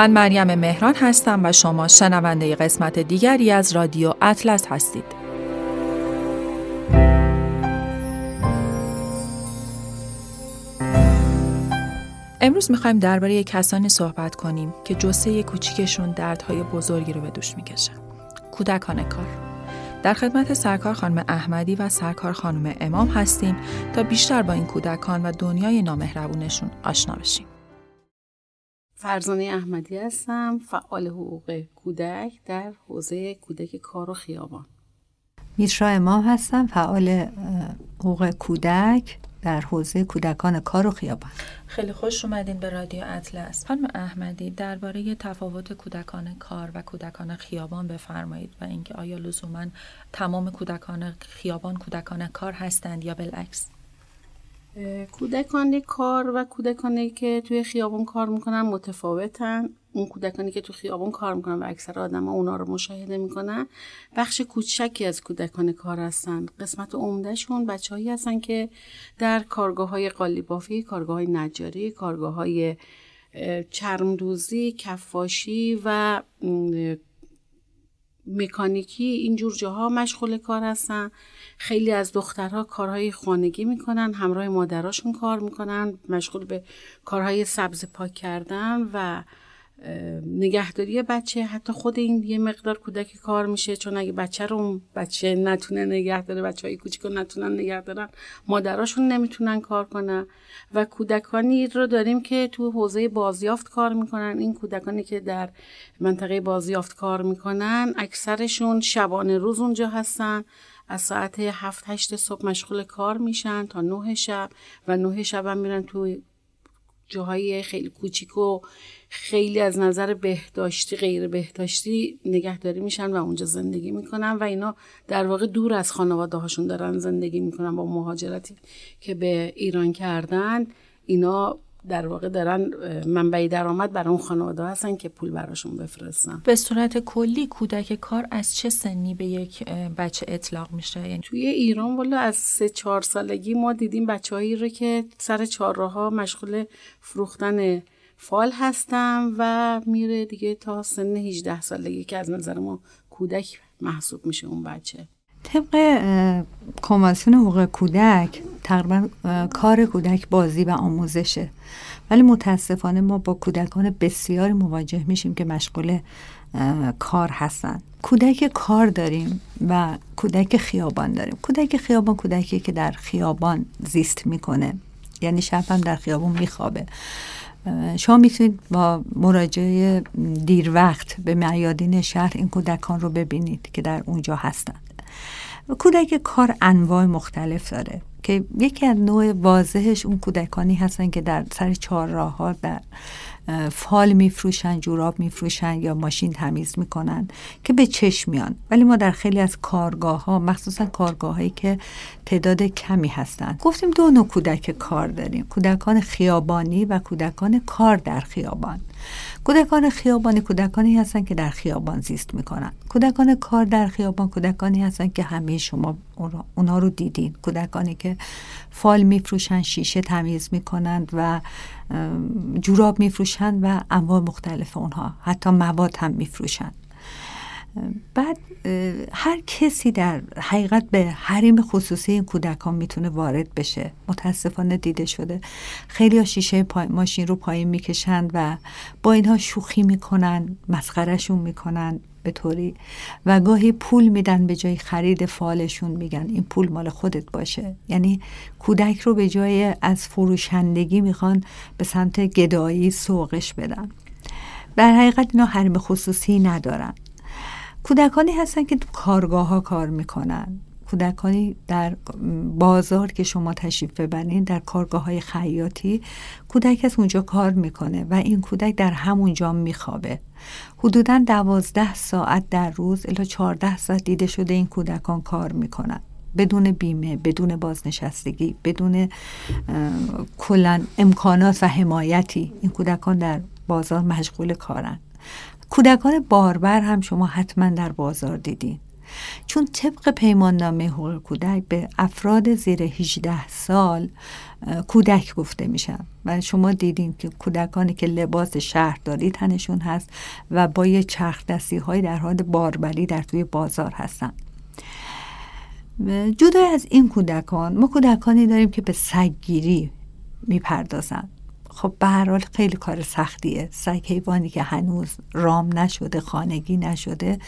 من مریم مهران هستم و شما شنونده قسمت دیگری از رادیو اطلس هستید. امروز می‌خوایم درباره کسانی صحبت کنیم که جسه کوچیکشون دردهای بزرگی رو به دوش می‌کشن کودکان کار. در خدمت سرکار خانم احمدی و سرکار خانم امام هستیم تا بیشتر با این کودکان و دنیای نامهربونشون آشنا بشیم. فرزانه احمدی هستم فعال حقوق کودک در حوزه کودک کار و خیابان. میترا امام هستم فعال حقوق کودک در حوزه کودکان کار و خیابان. خیلی خوش اومدین به رادیو اطلس. خانم احمدی درباره تفاوت کودکان کار و کودکان خیابان بفرمایید و اینکه آیا لزوما تمام کودکان خیابان کودکان کار هستند یا بالعکس؟ کودکان کار و کودکانی که توی خیابان کار می‌کنن متفاوتن. اون کودکانی که تو خیابان کار می‌کنن و اکثر آدم ها اونا رو مشاهده می‌کنن بخش کوچکی از کودکان کار هستن. قسمت عمدهشون بچه هایی هستن که در کارگاه های قالیبافی کارگاه های نجاری کارگاه های چرمدوزی کفاشی و مکانیکی اینجور جاها مشغول کار هستن. خیلی از دخترها کارهای خانگی می‌کنن همراه مادراشون کار می‌کنن مشغول به کارهای سبز پاک کردن و نگهداری بچه حتی خود این یه مقدار کودک کار میشه چون اگه بچه رو بچه نتونه نگه داره بچه های کوچیک نتونن نگه دارن مادراشون نمی‌تونن کار کنن. و کودکانی رو داریم که تو حوزه بازیافت کار می‌کنن. این کودکانی که در منطقه بازیافت کار می‌کنن اکثرشون شبانه روز اونجا هستن. از ساعت هفت هشت صبح مشغول کار میشن تا نه شب و نه شب هم میرن تو جاهای خیلی کوچیک و خیلی از نظر بهداشتی غیر بهداشتی نگهداری میشن و اونجا زندگی می‌کنن و اینا در واقع دور از خانواده هاشون دارن زندگی می‌کنن با مهاجرتی که به ایران کردن. اینا در واقع دارن منبعی درآمد برای اون خانواده هستن که پول براشون بفرستن. به صورت کلی کودک کار از چه سنی به یک بچه اطلاق میشه؟ یعنی توی ایران والا از سه چهار سالگی ما دیدیم بچههایی رو که سر چهارراه مشغول فروختن فال هستم و میره دیگه تا سن 18 سالگی که از نظر ما کودک محسوب میشه اون بچه. طبق کنوانسیون حقوق کودک تقریبا کار کودک بازی و آموزشه. ولی متاسفانه ما با کودکان بسیاری مواجه میشیم که مشغول کار هستن. کودک کار داریم و کودک خیابان داریم. کودک خیابان کودکی که در خیابان زیست می‌کنه. یعنی شب هم در خیابان میخوابه. شما می‌تونید با مراجعه دیر وقت به میادین شهر این کودکان رو ببینید که در اونجا هستند کودک کار انواع مختلف داره که یکی از نوع واضحش اون کودکانی هستن که در سر چهار راه ها در فال میفروشن جوراب میفروشن یا ماشین تمیز می‌کنن که به چشم میان. ولی ما در خیلی از کارگاه ها مخصوصا کارگاه هایی که تعداد کمی هستن گفتیم دو نوع کودک کار داریم. کودکان خیابانی و کودکان کار در خیابان. کودکان خیابانی کودکانی هستن که در خیابان زیست می‌کنن. کودکان کار در خیابان کودکانی هستن که همه شما اونها رو دیدین. کودکانی که فال میفروشن شیشه تمیز می‌کنند و جوراب میفروشند و انواع مختلف اونها. حتی مواد هم میفروشند بعد هر کسی در حقیقت به حریم خصوصی این کودکان می‌تونه وارد بشه. متاسفانه دیده شده. خیلی ها شیشه ماشین رو پایین می‌کشند و با اینها شوخی می‌کنن مسخرشون می‌کنن به طوری و گاهی پول میدن به جای خرید فالشون میگن این پول مال خودت باشه. یعنی کودک رو به جای از فروشندگی می‌خوان به سمت گدایی سوقش بدن. در حقیقت اینا حریم خصوصی ندارن. کودکانی هستن که تو کارگاه ها کار می‌کنن. کودکانی در بازار که شما تشریف ببرین در کارگاه های خیاطی کودک از اونجا کار می‌کنه و این کودک در همونجا میخوابه. حدودا دوازده ساعت در روز الا چهارده ساعت دیده شده این کودکان کار می‌کنن. بدون بیمه بدون بازنشستگی بدون کلا امکانات و حمایتی این کودکان در بازار مشغول کارن. کودکان باربر هم شما حتما در بازار دیدین. چون طبق پیمان نامه حقوق کودک به افراد زیر 18 سال کودک گفته میشن و شما دیدین که کودکانی که لباس شهرداری تنشون هست و با یه چرخ دستی های در حال باربری در توی بازار هستن. جدا از این کودکان ما کودکانی داریم که به سگگیری می‌پردازن. خب به هر حال خیلی کار سختیه. سگ حیوانی که هنوز رام نشده خانگی نشده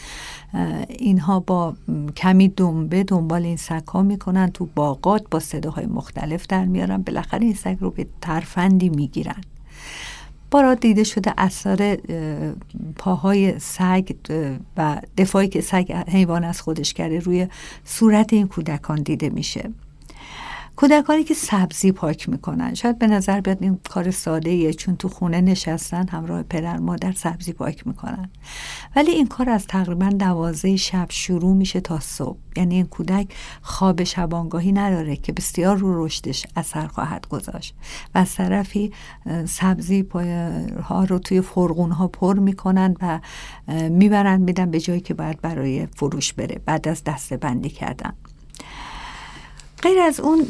اینها با کمی دنبه دنبال این سگ ها می‌کنن تو باغات با صداهای مختلف در میارن. بالاخره این سگ رو به ترفندی می‌گیرن. بارا دیده شده اثر پاهای سگ و دفاعی که سگ حیوان از خودش کرده روی صورت این کودکان دیده میشه. کودکانی که سبزی پاک می‌کنن. شاید به نظر بیاد این کار ساده ایه چون تو خونه نشستن همراه پدر مادر سبزی پاک می‌کنن. ولی این کار از تقریبا دوازه شب شروع میشه تا صبح. یعنی این کودک خواب شبانگاهی نداره که بسیار رو رشدش اثر خواهد گذاشت. و از طرفی سبزی ها رو توی فرغون ها پر می‌کنن و می‌برن میدن به جایی که باید برای فروش بره. بعد از دسته بندی کردن. غیر از اون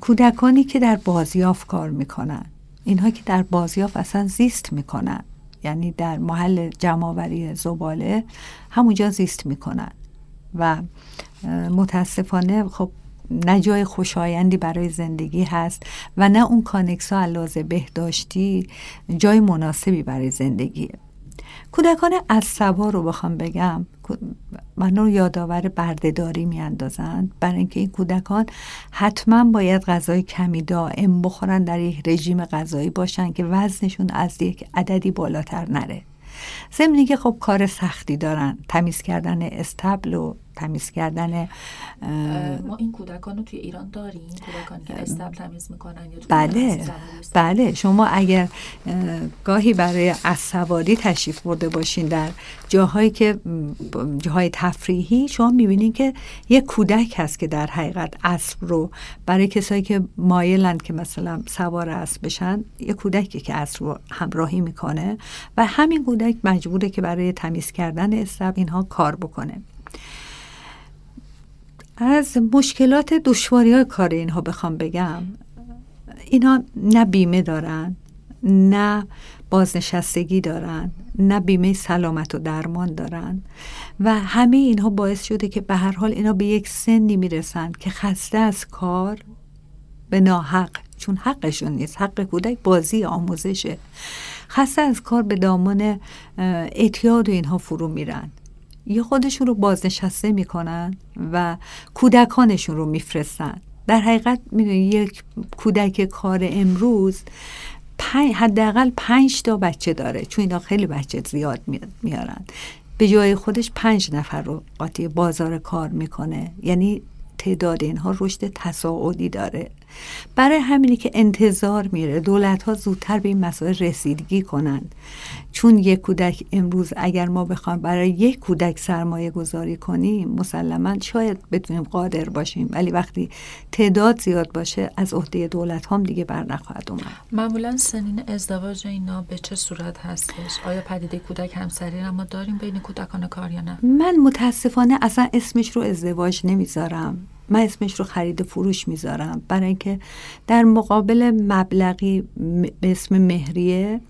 کودکانی که در بازیاف کار می‌کنن. اینها که در بازیاف اصلا زیست می‌کنن. یعنی در محل جمعآوری زباله همونجا زیست می‌کنن. و متاسفانه خب نه جای خوشایندی برای زندگی هست و نه اون کانکسا علاوه بهداشتی جای مناسبی برای زندگیه. کودکان از سبا رو بخوام بگم من رو یادآور بردهداری میاندازند. برای اینکه این کودکان حتما باید غذای کمی دائم بخورن در یک رژیم غذایی باشن که وزنشون از یک عددی بالاتر نره. ضمن که خب کار سختی دارن. تمیز کردن استبل و تمیز کردن ما این کودکان رو توی ایران داریم؟ کودکانی که استبل تمیز می‌کنن یا بله بله. شما اگر گاهی برای اسواری تشریف برده باشین در جاهایی که جاهای تفریحی شما می‌بینید که یک کودک هست که در حقیقت اسب رو برای کسایی که مایلند که مثلا سوار اسب بشن یک کودکی که اسب رو همراهی می‌کنه و همین کودک مجبوره که برای تمیز کردن استبل اینها کار بکنه. از مشکلات دشواری های کار اینها بخوام بگم اینها نه بیمه دارن نه بازنشستگی دارن نه بیمه سلامت و درمان دارن و همه اینها باعث شده که به هر حال اینا به یک سنی می‌رسن که خسته از کار به ناحق چون حقشون نیست حق کودک بازی آموزشه. خسته از کار به دامان اعتیاد و اینها فرو میرن. یا خودشون رو بازنشسته می‌کنن و کودکانشون رو میفرستن. در حقیقت می‌دونی یک کودک کار امروز حداقل پنج تا بچه داره چون اینا خیلی بچه زیاد میارن. به جای خودش پنج نفر رو قاطی بازار کار می‌کنه. یعنی تعداد اینها رشد تصاعدی داره. برای همینی که انتظار میره دولت ها زودتر به این مسائل رسیدگی کنند. چون یک کودک امروز اگر ما بخوام برای یک کودک سرمایه گذاری کنیم مسلما شاید بتونیم قادر باشیم. ولی وقتی تعداد زیاد باشه از عهده دولت هم دیگه بر نخواهد اومد. معمولا سنین ازدواج اینا به چه صورت هستش؟ آیا پدیده کودک همسری را ما داریم بین کودکان کار یا نه؟ من متاسفانه اصلا اسمش رو ازدواج نمی‌ذارم. من اسمش رو خرید فروش می‌ذارم. برای اینکه در مقابل مبلغی به اسم مهریه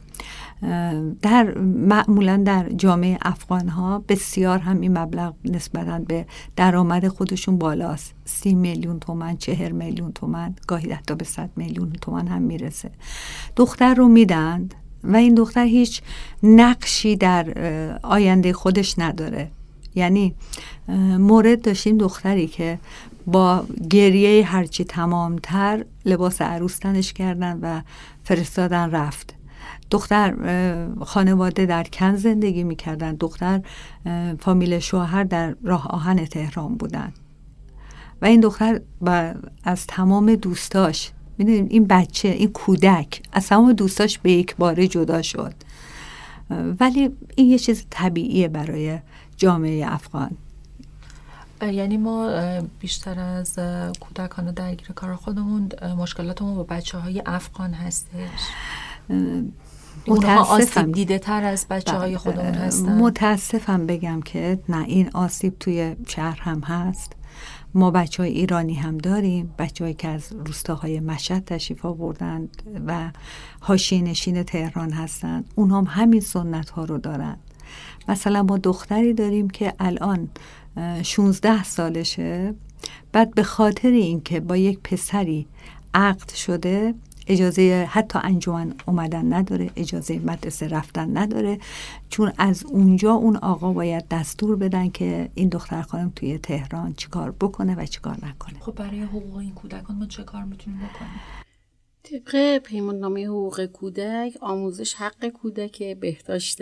در معمولا در جامعه افغان ها بسیار هم این مبلغ نسبتا به درآمد خودشون بالاست. سی میلیون تومن چهر میلیون تومن گاهی حتی به صد میلیون تومن هم می‌رسه. دختر رو میدند و این دختر هیچ نقشی در آینده خودش نداره. یعنی مورد داشتیم دختری که با گریه هرچی تمامتر لباس عروس تنش کردن و فرستادن رفت. دختر خانواده در کن زندگی می‌کردن. دختر فامیل شوهر در راه آهن تهران بودن. و این دختر با از تمام دوستاش می‌دونیم این بچه این کودک از تمام دوستاش به یک باره جدا شد. ولی این یه چیز طبیعیه برای جامعه افغان. یعنی ما بیشتر از کودکان درگیر کار خودمون مشکلاتمون با بچه های افغان هستش. اونها آسیب دیده تر از بچه های بله، خودمون هستن. متاسفم بگم که نه این آسیب توی شهر هم هست. ما بچه های ایرانی هم داریم. بچه که از روستاهای مشهد تشریف آوردن و هاشی نشین تهران هستند اونها هم همین سنت ها رو دارن. مثلا ما دختری داریم که الان 16 سالشه. بعد به خاطر اینکه با یک پسری عقد شده اجازه حتی انجمن اومدن نداره اجازه مدرسه رفتن نداره. چون از اونجا اون آقا باید دستور بدن که این دختر خانم توی تهران چیکار بکنه و چیکار نکنه. خب برای حقوق این کودکان ما چه کار می‌تونیم بکنیم؟ طبق پیمان نامه حقوق کودک آموزش حق کودک بهداشت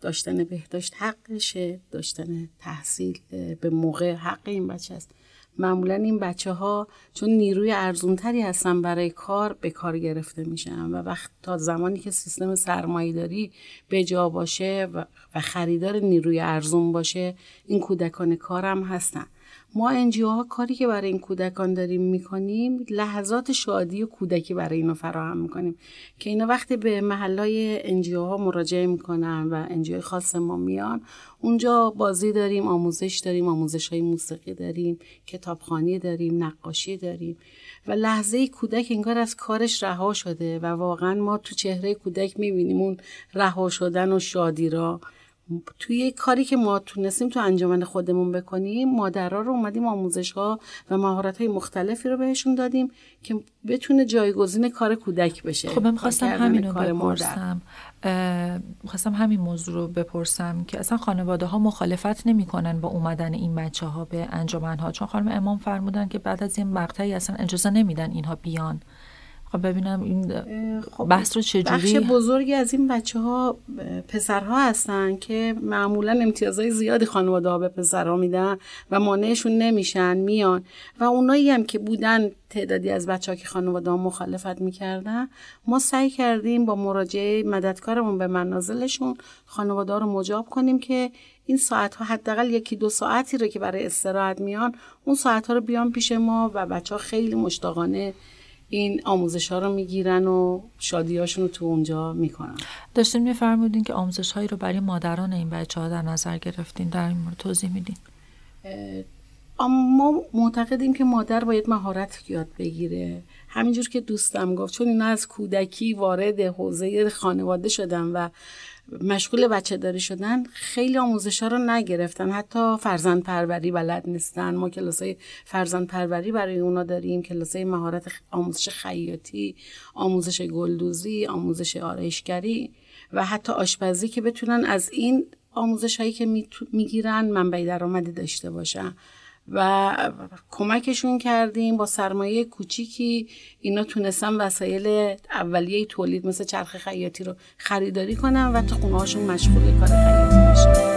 داشتن بهداشت حقشه داشتن تحصیل به موقع حق این بچه است. معمولا این بچه ها چون نیروی ارزونتری هستن برای کار به کار گرفته میشن و وقت تا زمانی که سیستم سرمایهداری به جا باشه و خریدار نیروی ارزون باشه این کودکان کارم هستن. ما انجیو ها کاری که برای این کودکان داریم می‌کنیم لحظات شادی و کودکی برای اینا فراهم می‌کنیم که اینا وقتی به محلای NGO ها مراجعه می‌کنن و NGO خاص ما میان اونجا بازی داریم آموزش داریم آموزش های موسیقی داریم کتابخوانی داریم نقاشی داریم و لحظه کودک انگار از کارش رها شده و واقعا ما تو چهره کودک می‌بینیم اون رها شدن و شادی را. توی کاری که ما تونستیم تو انجمن خودمون بکنیم مادرها رو اومدیم آموزش ها و مهارت های مختلفی رو بهشون دادیم که بتونه جایگزین کار کودک بشه. خب من خواستم همین رو بپرسم. خواستم همین موضوع رو بپرسم که اصلا خانواده ها مخالفت نمی‌کنن با اومدن این بچه ها به انجمن ها چون خانم امام فرمودن که بعد از این مقطعی اصلا اجازه نمیدن اینها بیان. خب ببینم این خب بحث رو چجوری؟ بخش بزرگی از این بچه ها پسرها هستن که معمولا امتیازهای زیادی خانواده ها به پسرها میدن و مانعشون نمیشن میان. و اونایی هم که بودن تعدادی از بچه ها که خانواده ها مخالفت می‌کردن ما سعی کردیم با مراجعه مددکارمون به منازلشون خانواده ها رو مجاب کنیم که این ساعت ها حداقل یکی دو ساعتی رو که برای استراحت میان اون ساعت ها رو بیان پیش ما و بچه ها خیلی مشتاقانه این آموزش ها رو می‌گیرن و شادیاشون رو تو اونجا می‌کنن. داشتین میفرمودین که آموزش هایی رو برای مادران این بچه ها در نظر گرفتین در این مورد توضیح میدین. ما معتقدیم که مادر باید مهارت یاد بگیره. همینجور که دوستم گفت چون اینا از کودکی وارد حوزه خانواده شدن و مشغول بچه داری شدن خیلی آموزش ها رو نگرفتن. حتی فرزند پروری بلد نیستن. ما کلاس های فرزند پروری برای اونا داریم. کلاس های مهارت آموزش خیاطی آموزش گلدوزی آموزش آرایشگری و حتی آشپزی که بتونن از این آموزش هایی که می‌گیرن منبع درآمدی داشته باشن. و کمکشون کردیم با سرمایه کوچیکی. اینا تونستن وسایل اولیه تولید مثل چرخ خیاطی رو خریداری کنن و تو خونه هاشون مشغول کار خیاطی بشن.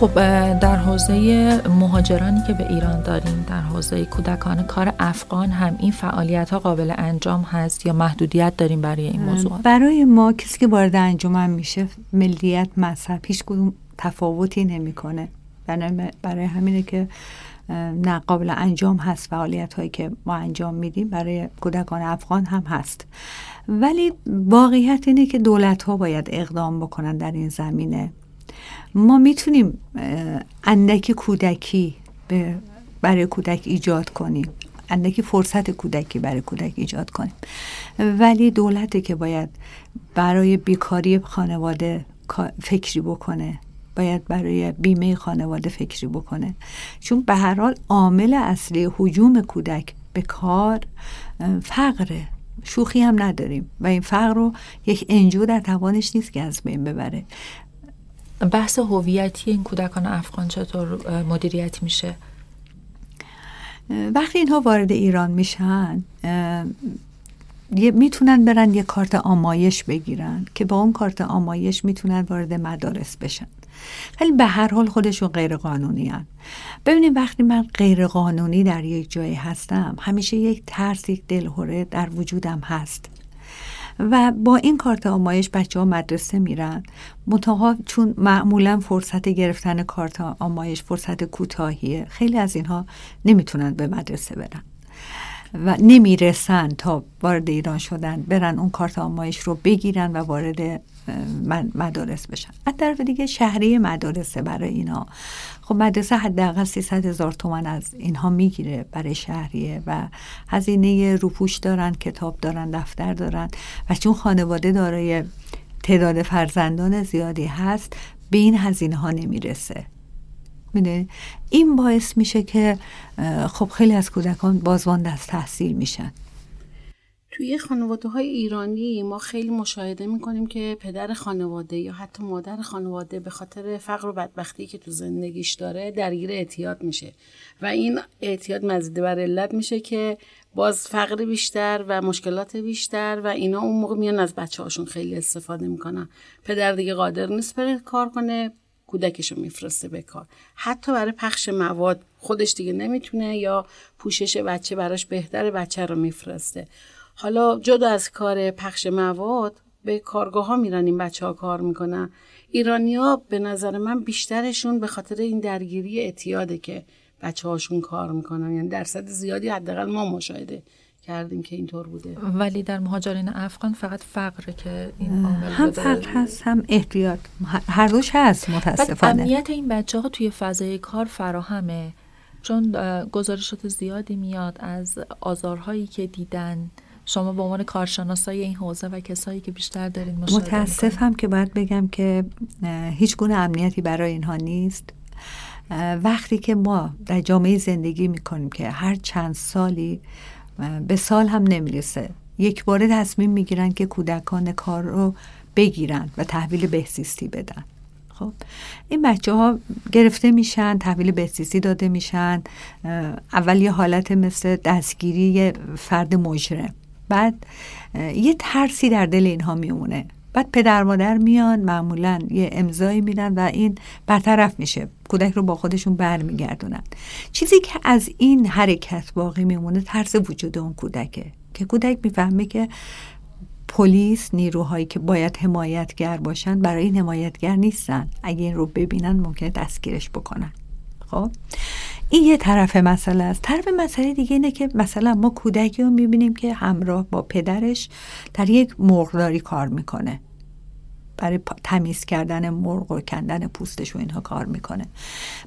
خب در حوزه مهاجرانی که به ایران داریم در حوزه کودکان کار افغان هم این فعالیت ها قابل انجام هست یا محدودیت داریم برای این موضوع؟ برای ما کسی که وارد انجمن میشه ملیت مذهب هیچ کدوم تفاوتی نمی‌کنه. برای همینه که نه قابل انجام هست فعالیت هایی که ما انجام میدیم برای کودکان افغان هم هست. ولی واقعیت اینه که دولت ها باید اقدام بکنن در این زمینه. ما می‌تونیم اندکی کودکی برای کودک ایجاد کنیم. اندکی فرصت کودکی برای کودک ایجاد کنیم. ولی دولت که باید برای بیکاری خانواده فکری بکنه باید برای بیمه خانواده فکری بکنه. چون به هر حال عامل اصلی حجوم کودک به کار فقره. شوخی هم نداریم. و این فقر رو یک انجو در توانش نیست که از بین ببره. بحث هویتی این کودکان افغان چطور مدیریت میشه؟ وقتی اینها وارد ایران میشن می‌تونن برن یه کارت آمایش بگیرن که با اون کارت آمایش می‌تونن وارد مدارس بشن. ولی به هر حال خودشون غیر قانونی هن. ببینید وقتی من غیر قانونی در یک جایی هستم همیشه یک ترس یک دلهوره در وجودم هست. و با این کارت آمایش بچه ها مدرسه میرن. متها چون معمولا فرصت گرفتن کارت آمایش فرصت کوتاهیه. خیلی از اینها نمی‌تونن به مدرسه برن. و نمی‌رسن تا وارد ایران شدن برن اون کارت آمایش رو بگیرن و وارد مدارس بشن. از طرف دیگه شهری مدارسه برای اینا. خب مدرسه حداقل 300 هزار تومن از اینها می‌گیره برای شهریه و هزینه روپوش دارن کتاب دارن دفتر دارن و چون خانواده دارای تعداد فرزندان زیادی هست به این هزینه ها نمی‌رسه این باعث میشه که خب خیلی از کودکان بازماند از تحصیل میشن. توی خانواده های ایرانی ما خیلی مشاهده می‌کنیم که پدر خانواده یا حتی مادر خانواده به خاطر فقر و بدبختی که تو زندگیش داره درگیر اعتیاد میشه. و این اعتیاد مزیده بر علت میشه که باز فقر بیشتر و مشکلات بیشتر و اینا اون موقع میان از بچه هاشون خیلی استفاده می‌کنن. پدر دیگه قادر نیست بره کار کنه کودکش رو میفرسته به کار. حتی برای پخش مواد خودش دیگه نمی‌تونه یا پوشش بچه براش بهتر بچه رو میفرسته. حالا جدا از کار پخش مواد به کارگاه ها میرن این بچه ها کار می‌کنن. ایرانیا به نظر من بیشترشون به خاطر این درگیری اعتیاده که بچه هاشون کار می‌کنن. یعنی درصد زیادی حداقل ما مشاهده کردیم که اینطور بوده. ولی در مهاجرین افغان فقط فقره که این هم فقر هست هم احتیاط هر دوش هست متاسفانه. امنیت این بچه ها توی فضای کار فراهمه. چون گزارشات زیادی میاد از آزارهایی که دیدن. شما به عنوان کارشناسای این حوزه و کسایی که بیشتر دارین مشاهده متاسفم که باید بگم که هیچ گونه امنیتی برای اینها نیست. وقتی که ما در جامعه زندگی می‌کنیم که هر چند سالی به سال هم نمی‌رسه یک باره تصمیم می‌گیرن که کودکان کار رو بگیرن و تحویل بهزیستی بدن. خب این بچه ها گرفته میشن تحویل بهزیستی داده میشن. اول یه حالت مثل دستگیری فرد مجرم. بعد یه ترسی در دل اینها میمونه. بعد پدر مادر میان معمولا یه امضایی میدن و این برطرف میشه. کودک رو با خودشون برمیگردونن. چیزی که از این حرکت باقی میمونه ترس وجود اون کودکه. که کودک می‌فهمه که پلیس نیروهایی که باید حمایتگر باشن برای این حمایتگر نیستن. اگه این رو ببینن ممکنه دستگیرش بکنن. خب؟ این یه طرف مسئله است. طرف مسئله دیگه اینه که مثلا ما کودکی رو می‌بینیم که همراه با پدرش در یک مرغداری کار می‌کنه. برای تمیز کردن مرغ و کندن پوستش و اینها کار می‌کنه.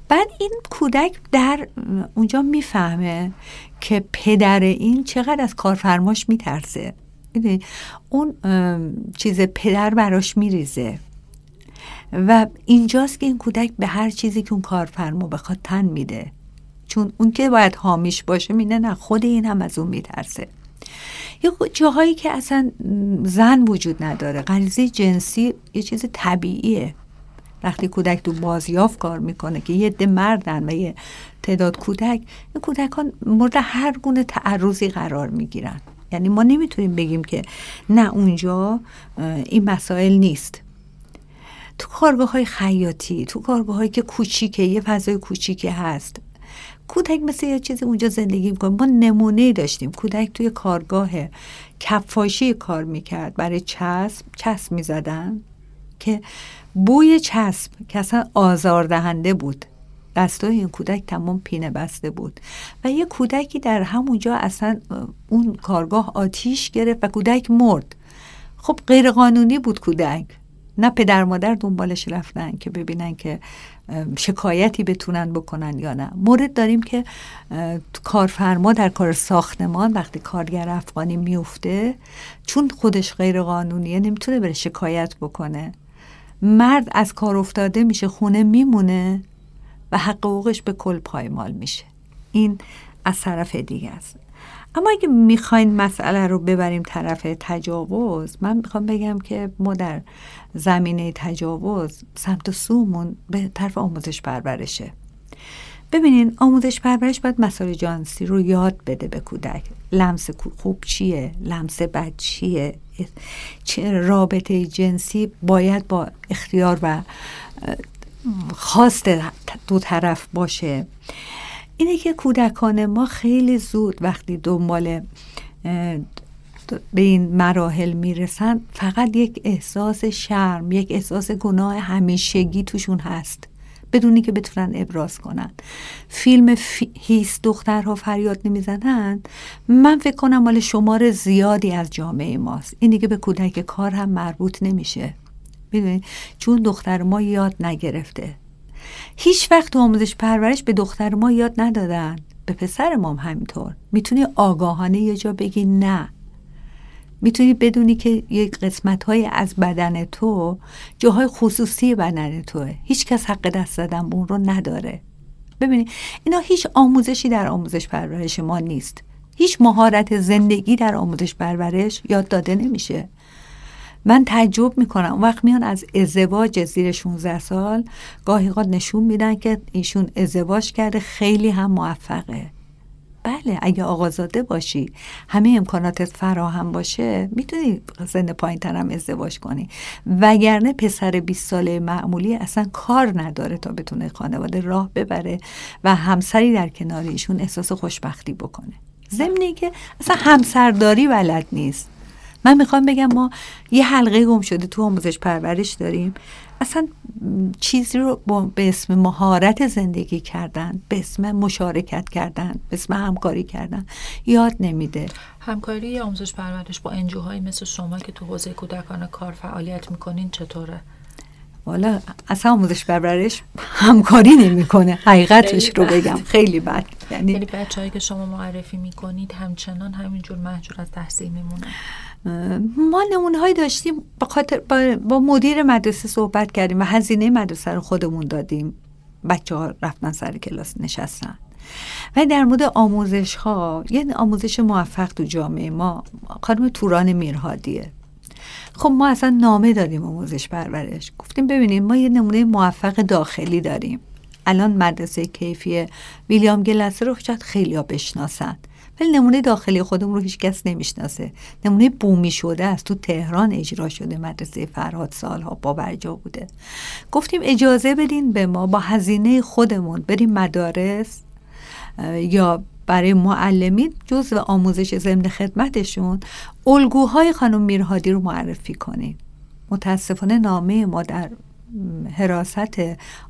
بعد این کودک در اونجا می‌فهمه که پدر این چقدر از کارفرماش میترسه. اون چیز پدر براش میریزه. و اینجاست که این کودک به هر چیزی که اون کارفرما بخواد تن میده. چون اون که باید حامیش باشه مینه نه خود این هم از اون میترسه. یا جاهایی که اصلا زن وجود نداره غریزه جنسی یه چیز طبیعیه. وقتی کودک تو بازیافت کار می‌کنه که یه عده مردن و یه تعداد کودک این کودکان مورد هر گونه تعرضی قرار می‌گیرن. یعنی ما نمی‌تونیم بگیم که نه اونجا این مسائل نیست. تو کارگاه های خیاطی تو کارگاه هایی که کوچیکه یه فضای کوچیکه هست. کودک مثل یه چیزی اونجا زندگی می‌کنه. ما نمونه داشتیم. کودک توی کارگاه کفاشی کار می‌کرد. برای چسب چسب می‌زدن که بوی چسب که اصلا آزاردهنده بود. دستای این کودک تمام پینه بسته بود. و یه کودکی در همونجا اصلا اون کارگاه آتیش گرفت و کودک مرد. خب غیر قانونی بود کودک. نه پدر مادر دنبالش رفتن که ببینن که شکایتی بتونن بکنن یا نه. مورد داریم که کارفرما در کار ساختمان وقتی کارگر افغانی میفته چون خودش غیر قانونیه نمی‌تونه بره شکایت بکنه. مرد از کار افتاده میشه خونه میمونه و حقوقش به کل پایمال میشه. این از طرف دیگه است. اما اگه می‌خواین مسئله رو ببریم طرف تجاوز من می‌خوام بگم که ما در زمینه تجاوز سمت سومون به طرف آموزش پرورشه. ببینین آموزش پرورش باید مسائل جانسی رو یاد بده به کودک. لمس خوب چیه؟ لمس بد چیه؟ رابطه جنسی باید با اختیار و خواست دو طرف باشه؟ اینه که کودکان ما خیلی زود وقتی دنبال به این مراحل می‌رسن فقط یک احساس شرم یک احساس گناه همیشگی توشون هست بدونی که بتونن ابراز کنن. فیلم هیس دخترها فریاد نمی‌زنن. من فکر کنم مال شمار زیادی از جامعه ماست. این دیگه به کودک کار هم مربوط نمیشه. می‌دونید چون دختر ما یاد نگرفته. هیچ وقت تو آموزش پرورش به دختر ما یاد ندادن. به پسر مام همینطور. می‌تونی آگاهانه یه جا بگی نه. می‌تونی بدونی که یک قسمت های از بدن تو جاهای خصوصی بدن توه. هیچ کس حق دست زدن اون رو نداره. ببینید اینا هیچ آموزشی در آموزش پرورش ما نیست. هیچ مهارت زندگی در آموزش پرورش یاد داده نمیشه. من تعجب می‌کنم. وقت میان از ازدواج زیر 16 سال گاهی نشون میدن که ایشون ازدواج کرده خیلی هم موفقه. بله اگه آقازاده باشی همه امکاناتت فراهم باشه می‌تونی سن پایین ترم ازدواج کنی. وگرنه پسر 20 ساله معمولی اصلا کار نداره تا بتونه خانواده راه ببره و همسری در کنار ایشون احساس خوشبختی بکنه. ضمنی که اصلا همسرداری بلد نیست. من می‌خوام بگم ما یه حلقه گم شده تو آموزش پرورش داریم. اصلا چیزی رو به اسم مهارت زندگی کردن به اسم مشارکت کردن به اسم همکاری کردن یاد نمیده. همکاری آموزش پرورش با انجوهایی مثل شما که تو حوزه کودکان کار فعالیت می‌کنین چطوره؟ والا اصلا آموزش پرورش همکاری نمی‌کنه. حقیقتش رو بگم. خیلی بد. یعنی, یعنی بچه‌ای که شما معرفی می‌کنید همچنان همینجور محجور از تحصیل میمونن. ما نمونه هایی داشتیم با, خاطر با, مدیر مدرسه صحبت کردیم و هزینه مدرسه رو خودمون دادیم. بچه ها رفتن سر کلاس نشستن. و در مورد آموزش ها یه آموزش موفق تو جامعه ما خانم توران میرهادیه. خب ما اصلا نامه داریم آموزش پرورش. گفتیم ببینیم ما یه نمونه موفق داخلی داریم. الان مدرسه کیفی ویلیام گلسه رو خیلی ها بشناسن. ولی نمونه داخلی خودمون رو هیچ کس نمی‌شناسه. نمونه بومی شده است تو تهران اجرا شده. مدرسه فرهاد سالها با برجا بوده. گفتیم اجازه بدین به ما با هزینه خودمون بریم مدارس یا برای معلمین جزء آموزش ضمن خدمتشون الگوهای خانم میرهادی رو معرفی کنیم. متاسفانه نامه ما در حراست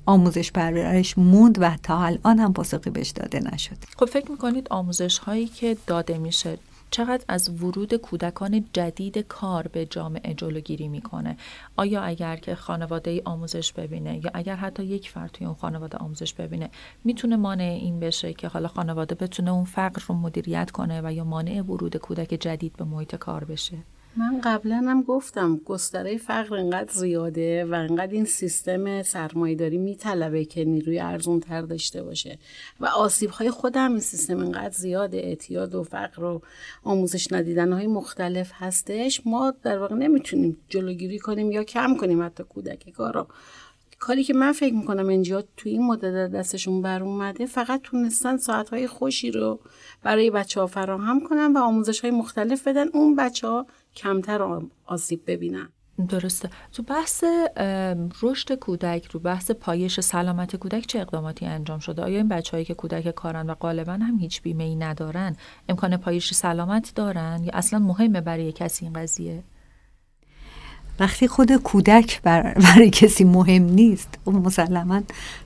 آموزش پرورش موند و تا الان هم پاسخی بهش داده نشد. خب فکر می‌کنید آموزش هایی که داده میشه چقدر از ورود کودکان جدید کار به جامعه جلوگیری می‌کنه؟ آیا اگر که خانواده ای آموزش ببینه یا اگر حتی یک فرد توی اون خانواده آموزش ببینه می‌تونه مانع این بشه که حالا خانواده بتونه اون فقر رو مدیریت کنه و یا مانع ورود کودک جدید به محیط کار بشه؟ من قبلا هم گفتم گستره فقر انقدر زیاده و انقدر این سیستم سرمایهداری میطلبه که نیروی ارزون تر داشته باشه و آسیب های خود هم این سیستم انقدر زیاده اعتیاد و فقر و آموزش ندیدن های مختلف هستش. ما در واقع نمی‌تونیم جلوگیری کنیم یا کم کنیم حتی کودکی کارو. کاری که من فکر می‌کنم اینجا تو این مدت دستشون بر اومده فقط تونستن ساعتهای خوشی رو برای بچه ها فراهم کنن و آموزش های مختلف بدن. اون بچه ها کمتر آسیب ببینن. درسته. تو بحث رشد کودک رو بحث پایش سلامت کودک چه اقداماتی انجام شده؟ آیا این بچههایی که کودک کارن و غالبا هم هیچ بیمه ای ندارن امکان پایش سلامت دارن؟ یا اصلا مهمه برای کسی این قضیه؟ وقتی خود کودک برای کسی مهم نیست و مسلما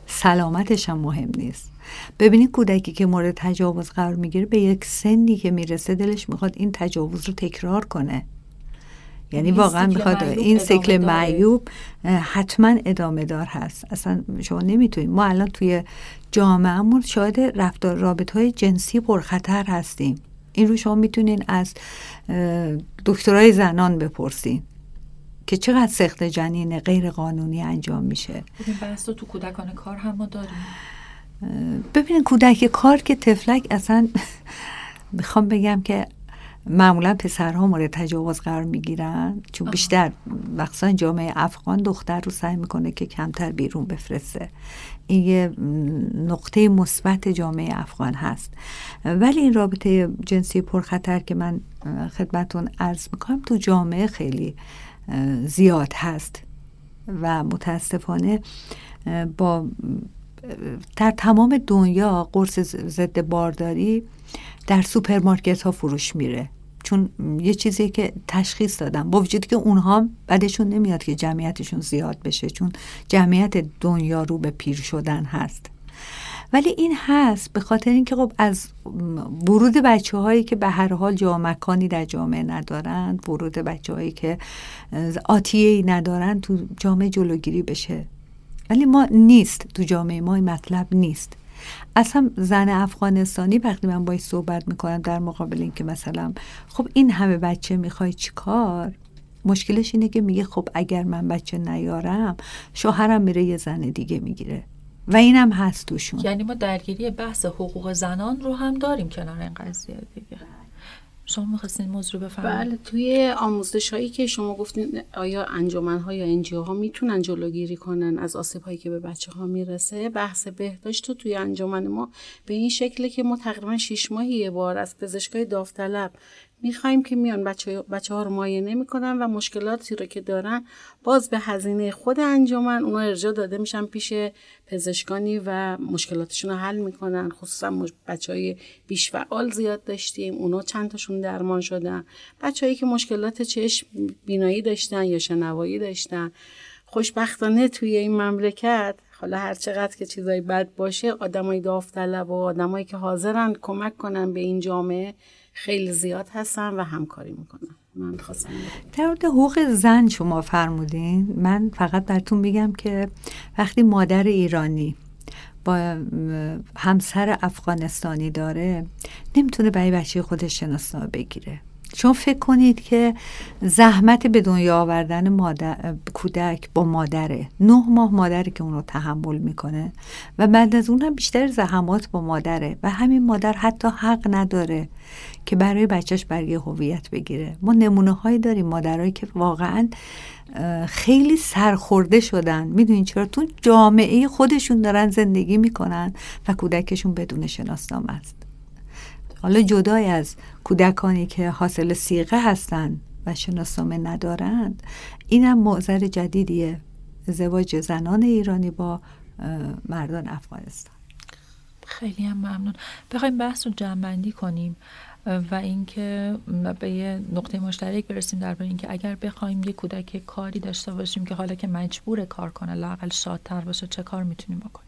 سلامتش هم مهم نیست. ببینید کودکی که مورد تجاوز قرار می‌گیره به یک سنی که می‌رسه دلش می‌خواد این تجاوز رو تکرار کنه. یعنی واقعا می‌خواد این سیکل معیوب حتما ادامه دار هست. اصلا شما نمی‌تونید. ما الان توی جامعهمون شاید رفتار رابط های جنسی پرخطر هستیم. این رو شما می‌تونین از دکترای زنان بپرسین که چقدر سخت جنین غیر قانونی انجام میشه. این بحث تو کودکان کار هم ما داریم. ببینید کودک کار که تفلک اصلا می‌خوام بگم که معمولا پسرها مورد تجاوز قرار می‌گیرن چون بیشتر مخصوصا جامعه افغان دختر رو سعی می‌کنه که کمتر بیرون بفرسته. این یه نقطه مثبت جامعه افغان هست. ولی این رابطه جنسی پرخطر که من خدمتون عرض می‌کنم تو جامعه خیلی زیاد هست و متاسفانه با در تمام دنیا قرص ضد بارداری در سوپرمارکت ها فروش میره. چون یه چیزی که تشخیص دادم. با وجودی که اونها بدشون نمیاد که جمعیتشون زیاد بشه چون جمعیت دنیا رو به پیر شدن هست. ولی این هست به خاطر اینکه خب از ورود بچه هایی که به هر حال جا مکانی در جامعه ندارن ورود بچه هایی که آتیه ای ندارن تو جامعه جلوگیری بشه. ولی ما نیست. تو جامعه ما این مطلب نیست. اصلا زن افغانستانی وقتی من باید صحبت می‌کنم در مقابل اینکه مثلا خب این همه بچه می‌خوای چیکار مشکلش اینه که میگه خب اگر من بچه نیارم شوهرم میره یه زن دیگه می‌گیره. و اینم هست توشون. یعنی ما درگیری بحث حقوق زنان رو هم داریم کنار این قضیه دیگه. شما می‌خواستین موضوع بفرمایید؟ بله توی آموزش هایی که شما گفتین آیا انجمن ها یا انجیو ها می‌تونن جلوگیری کنن از آسیب هایی که به بچه ها می‌رسه؟ بحث بهداشت تو توی انجمن ما به این شکله که ما تقریبا شش ماهی یه بار از پزشکای داوطلب می‌خوایم که میان بچه, بچه ها رو مایه و مشکلاتی رو که دارن باز به هزینه خود انجمن اونا ارجاع داده میشن پیش پزشکانی و مشکلاتشون رو حل می‌کنن. خصوصا بچه های بیش فعال زیاد داشتیم اونا چند تاشون درمان شدن. بچههایی که مشکلات چشم بینایی داشتن یا شنوایی داشتن خوشبختانه توی این مملکت حالا هر چقدر که چیزای بد باشه آدمای داوطلب و آدمایی که حاضرن کمک کنن به این جامعه خیلی زیاد هستن و همکاری می‌کنن من خواستم در مورد حقوق زن شما فرمودین. من فقط براتون میگم که وقتی مادر ایرانی با همسر افغانستانی داره نمی‌تونه برای بچه خودش شناسنامه بگیره. شما فکر کنید که زحمت به دنیا آوردن مادر، کودک با مادره. نه ماه مادره که اونو تحمل می‌کنه و بعد از اون هم بیشتر زحمات با مادره و همین مادر حتی حق نداره که برای بچهش برگه هویت بگیره. ما نمونه هایی داریم مادرهایی که واقعا خیلی سرخورده شدن. می‌دونین چرا؟ تو جامعه خودشون دارن زندگی می‌کنن و کودکشون بدون شناسنامه است. حالا جدای از کودکانی که حاصل سیغه هستند و شناسنامه ندارند اینم معذر جدیدیه. ازدواج زنان ایرانی با مردان افغانستان. خیلی هم ممنون. بخوایم بحث رو جمعبندی کنیم و اینکه به یه نقطه مشترک برسیم درباره اینکه اگر بخوایم یه کودک کاری داشته باشیم که حالا که مجبور کار کنه لاقل شادتر باشه چه کار می‌تونیم بکنیم؟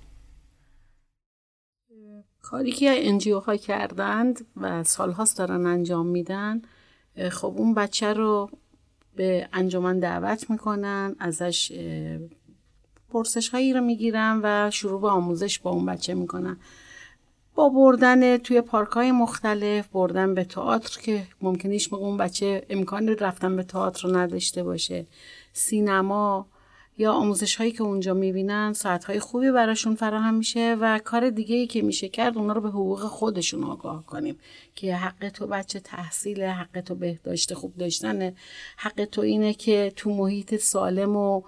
کاری که انجیو ها کردند و سالهاست دارن انجام میدن خب اون بچه رو به انجمن دعوت می‌کنن ازش پرسش هایی رو می‌گیرن و شروع به آموزش با اون بچه می‌کنن. با بردن توی پارک های مختلف بردن به تئاتر که ممکنه هیچ اون بچه امکان رفتن به تئاتر رو نداشته باشه. سینما یا آموزش هایی که اونجا می‌بینن ساعت های خوبی براشون فراهم میشه و کار دیگه ای که میشه کرد اونا رو به حقوق خودشون آگاه کنیم که حق تو بچه تحصیل حق تو بهداشت خوب داشتنه حق تو اینه که تو محیط سالم و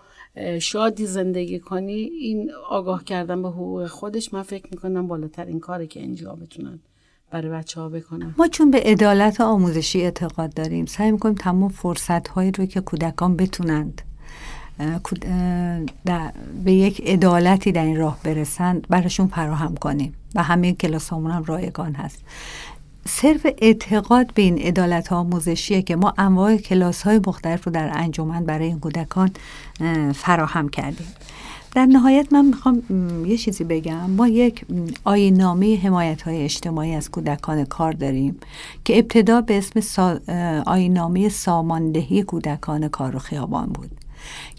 شادی زندگی کنی. این آگاه کردن به حقوق خودش من فکر می‌کنم بالاترین کاری که اینجا بتونن برای بچه ها بکنن. ما چون به عدالت آموزشی اعتقاد داریم سعی می‌کنیم تمام فرصت هایی رو که کودکان بتونند به یک عدالتی در این راه برسند براشون فراهم کنیم و همه کلاس هم رایگان هست. صرف اعتقاد به این عدالت آموزشیه که ما انواع کلاس های مختلف رو در انجمن برای این کودکان فراهم کردیم. در نهایت من می‌خوام یه چیزی بگم. ما یک آینامه حمایت های اجتماعی از کودکان کار داریم که ابتدا به اسم سا آینامه ساماندهی کودکان کار و خیابان بود.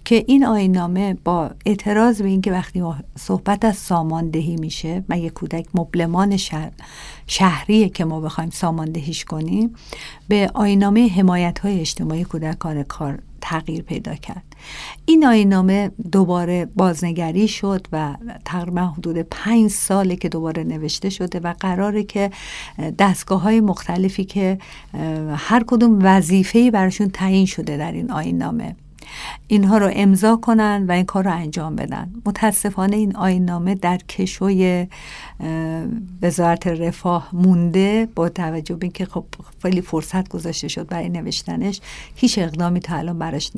که این آینامه با اعتراض به اینکه وقتی صحبت از ساماندهی میشه یک کودک مبلمان شهر شهریه که ما بخوایم ساماندهیش کنیم به آینامه حمایت های اجتماعی کودکان کار تغییر پیدا کرد. این آینامه دوباره بازنگری شد و تقریبا حدود پنج ساله که دوباره نوشته شده و قراره که دستگاه های مختلفی که هر کدوم وظیفه‌ای براشون تعیین شده در این آینامه اینها رو امضا کنن و این کار رو انجام بدن. متاسفانه این آین نامه در کشوی وزارت رفاه مونده با توجه به اینکه خب خیلی فرصت گذاشته شد برای نوشتنش. هیچ اقدامی تا الان براش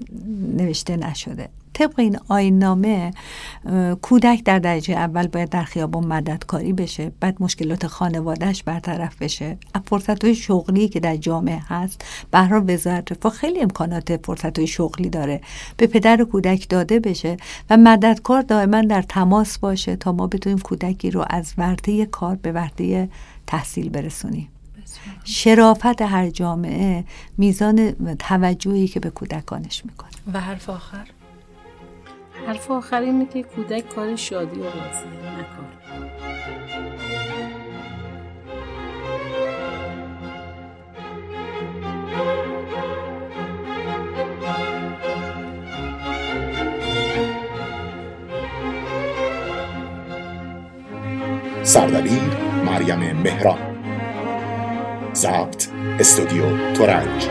نوشته نشده. طبق این آینامه کودک در درجه اول باید در خیابان مددکاری بشه بعد مشکلات خانوادهش برطرف بشه. فرصت های شغلی که در جامعه هست به وزارت رفاه خیلی امکانات فرصت های شغلی داره. به پدر کودک داده بشه و مددکار دائما در تماس باشه تا ما بتونیم کودکی رو از ورده کار به ورده تحصیل برسونیم. شرافت هر جامعه میزان توجهی که به کودکانش می‌کنه. و حرف آخر؟ حرف آخر اینه که کودک کار شادی و بازیه نکار سردبیر مریم مهران. ضبط استودیو تورنج